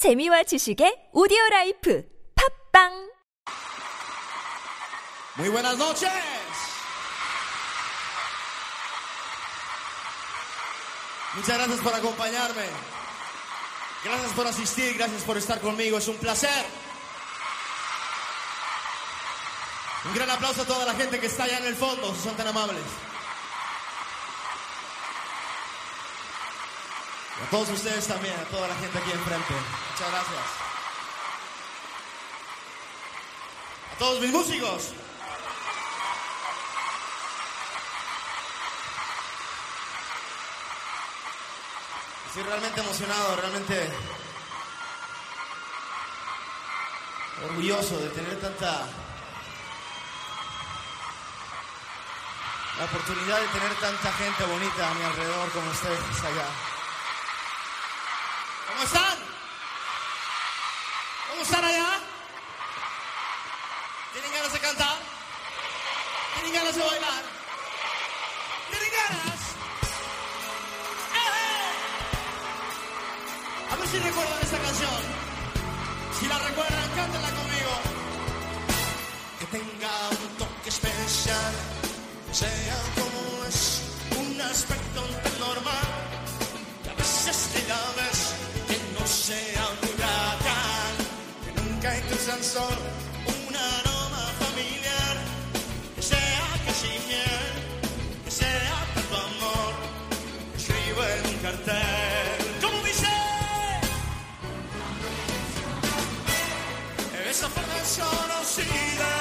재미와 지식의 오디오 라이프 팝빵 Muy buenas noches. Muchas gracias por acompañarme. Gracias por asistir, gracias por estar conmigo. Es un placer. Un gran aplauso a toda la gente que está allá en el fondo, si son tan amables. Todos ustedes también, a toda la gente aquí enfrente. Muchas gracias. A todos mis músicos. Estoy realmente emocionado, realmente orgulloso de tener tanta la oportunidad de tener tanta gente bonita a mi alrededor como ustedes allá. Si recuerdan esta canción. Si la recuerdan, cántenla conmigo. Que tenga un toque especial, sea como es, un aspecto tan normal. Que a veces te llames, que no sea un huracán, que nunca incluyan sol, desconocida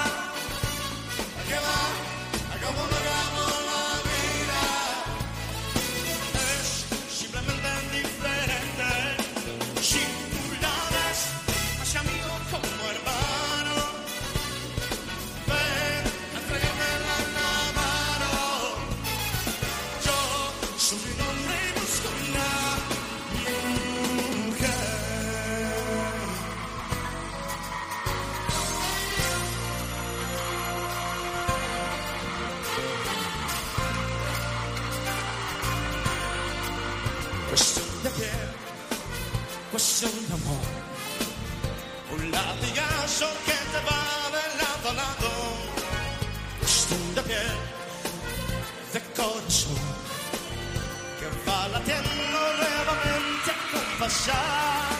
de piel, cuestión de amor. Un latigazo que te va de lado a lado. Cuestión de piel, de corazón, que va latiendo nuevamente con pasar.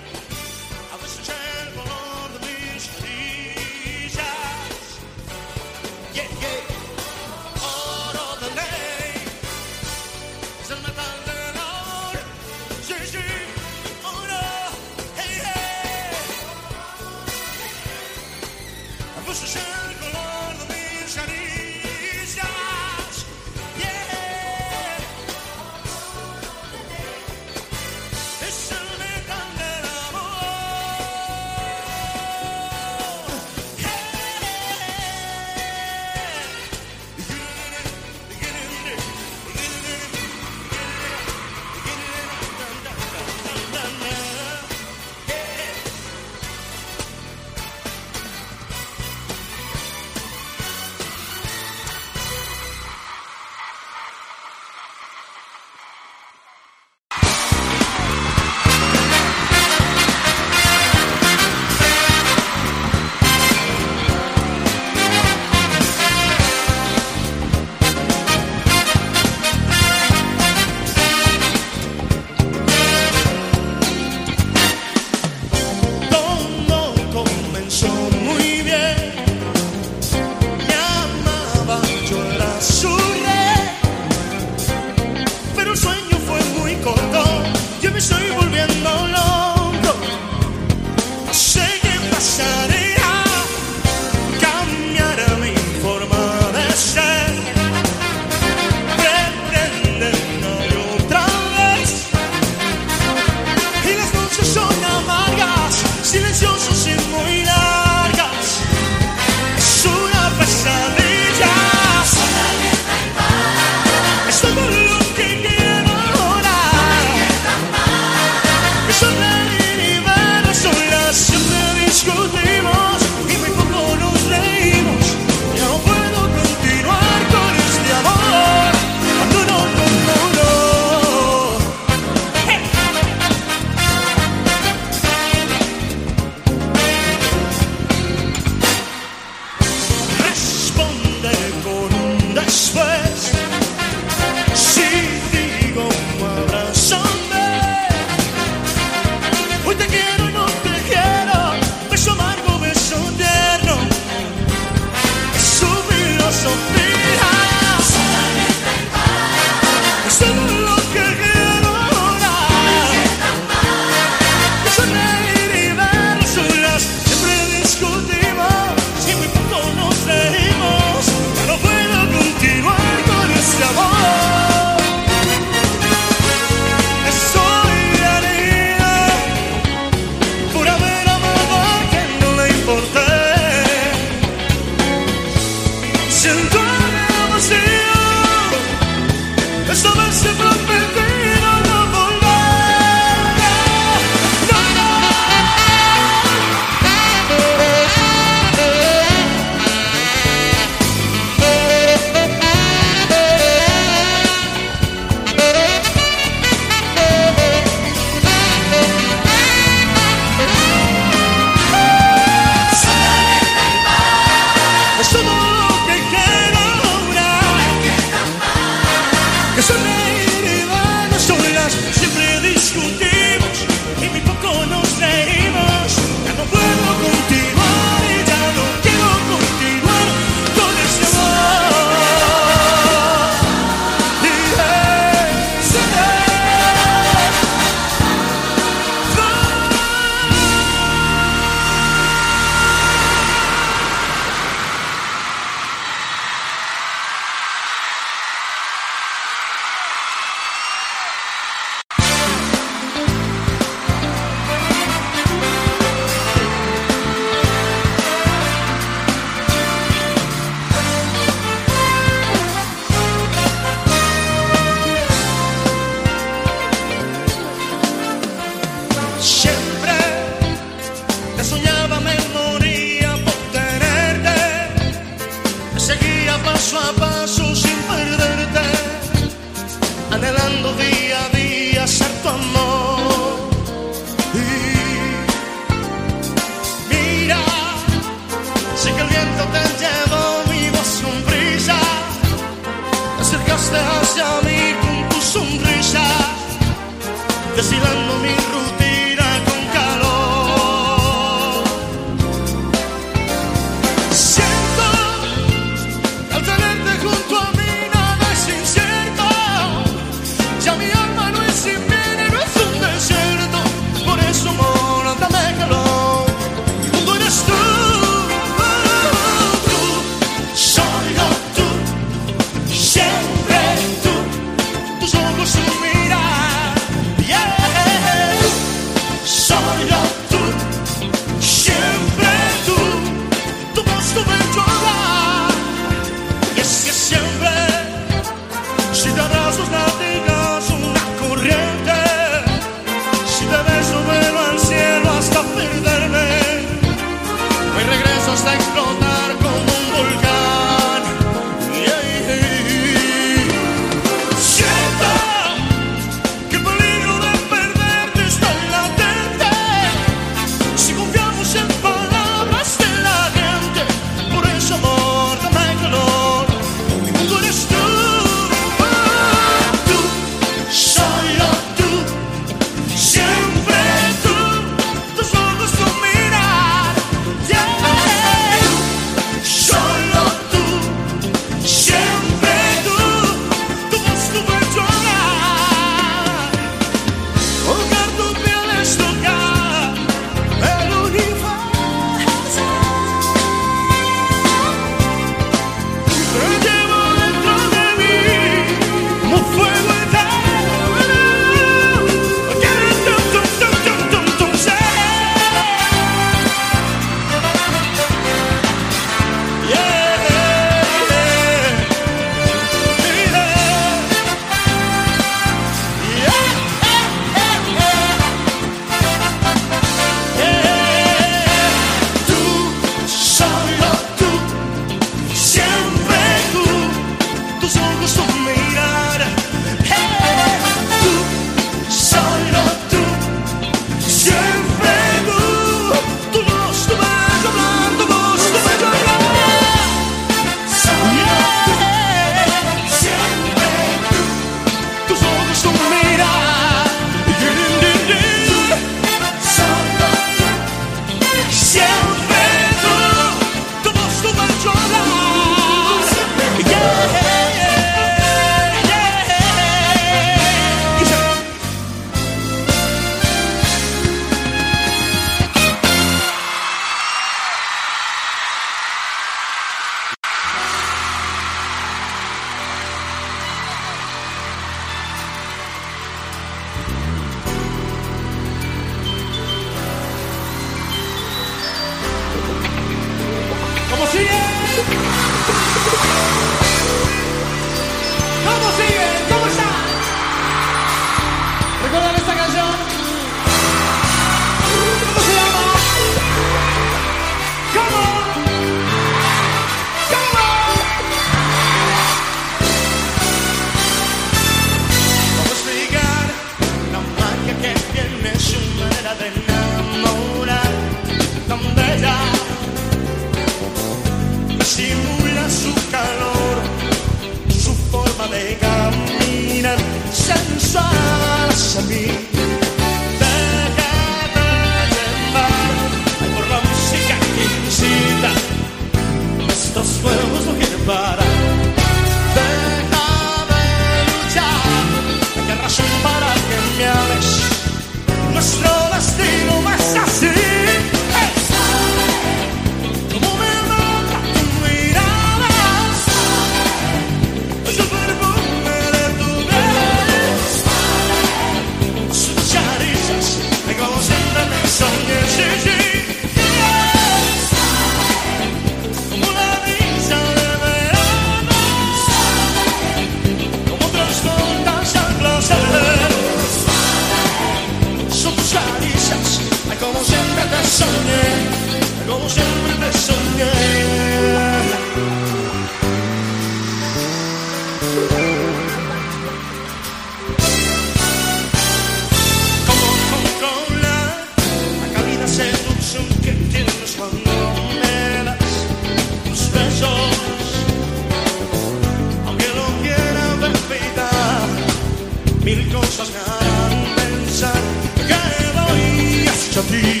mil cosas me harán pensar que doy hacia ti.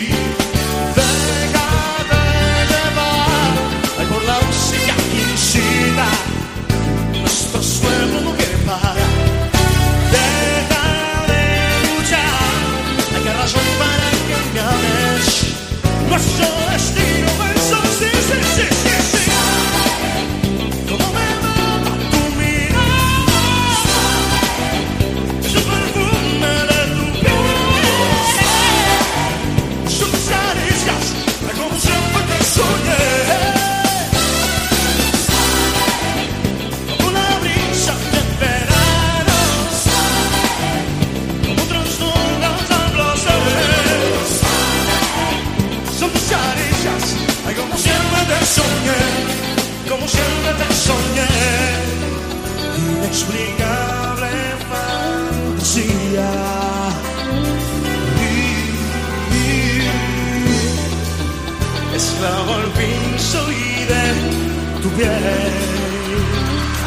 esclavo al fin soy de tu piel.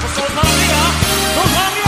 Pues, pues,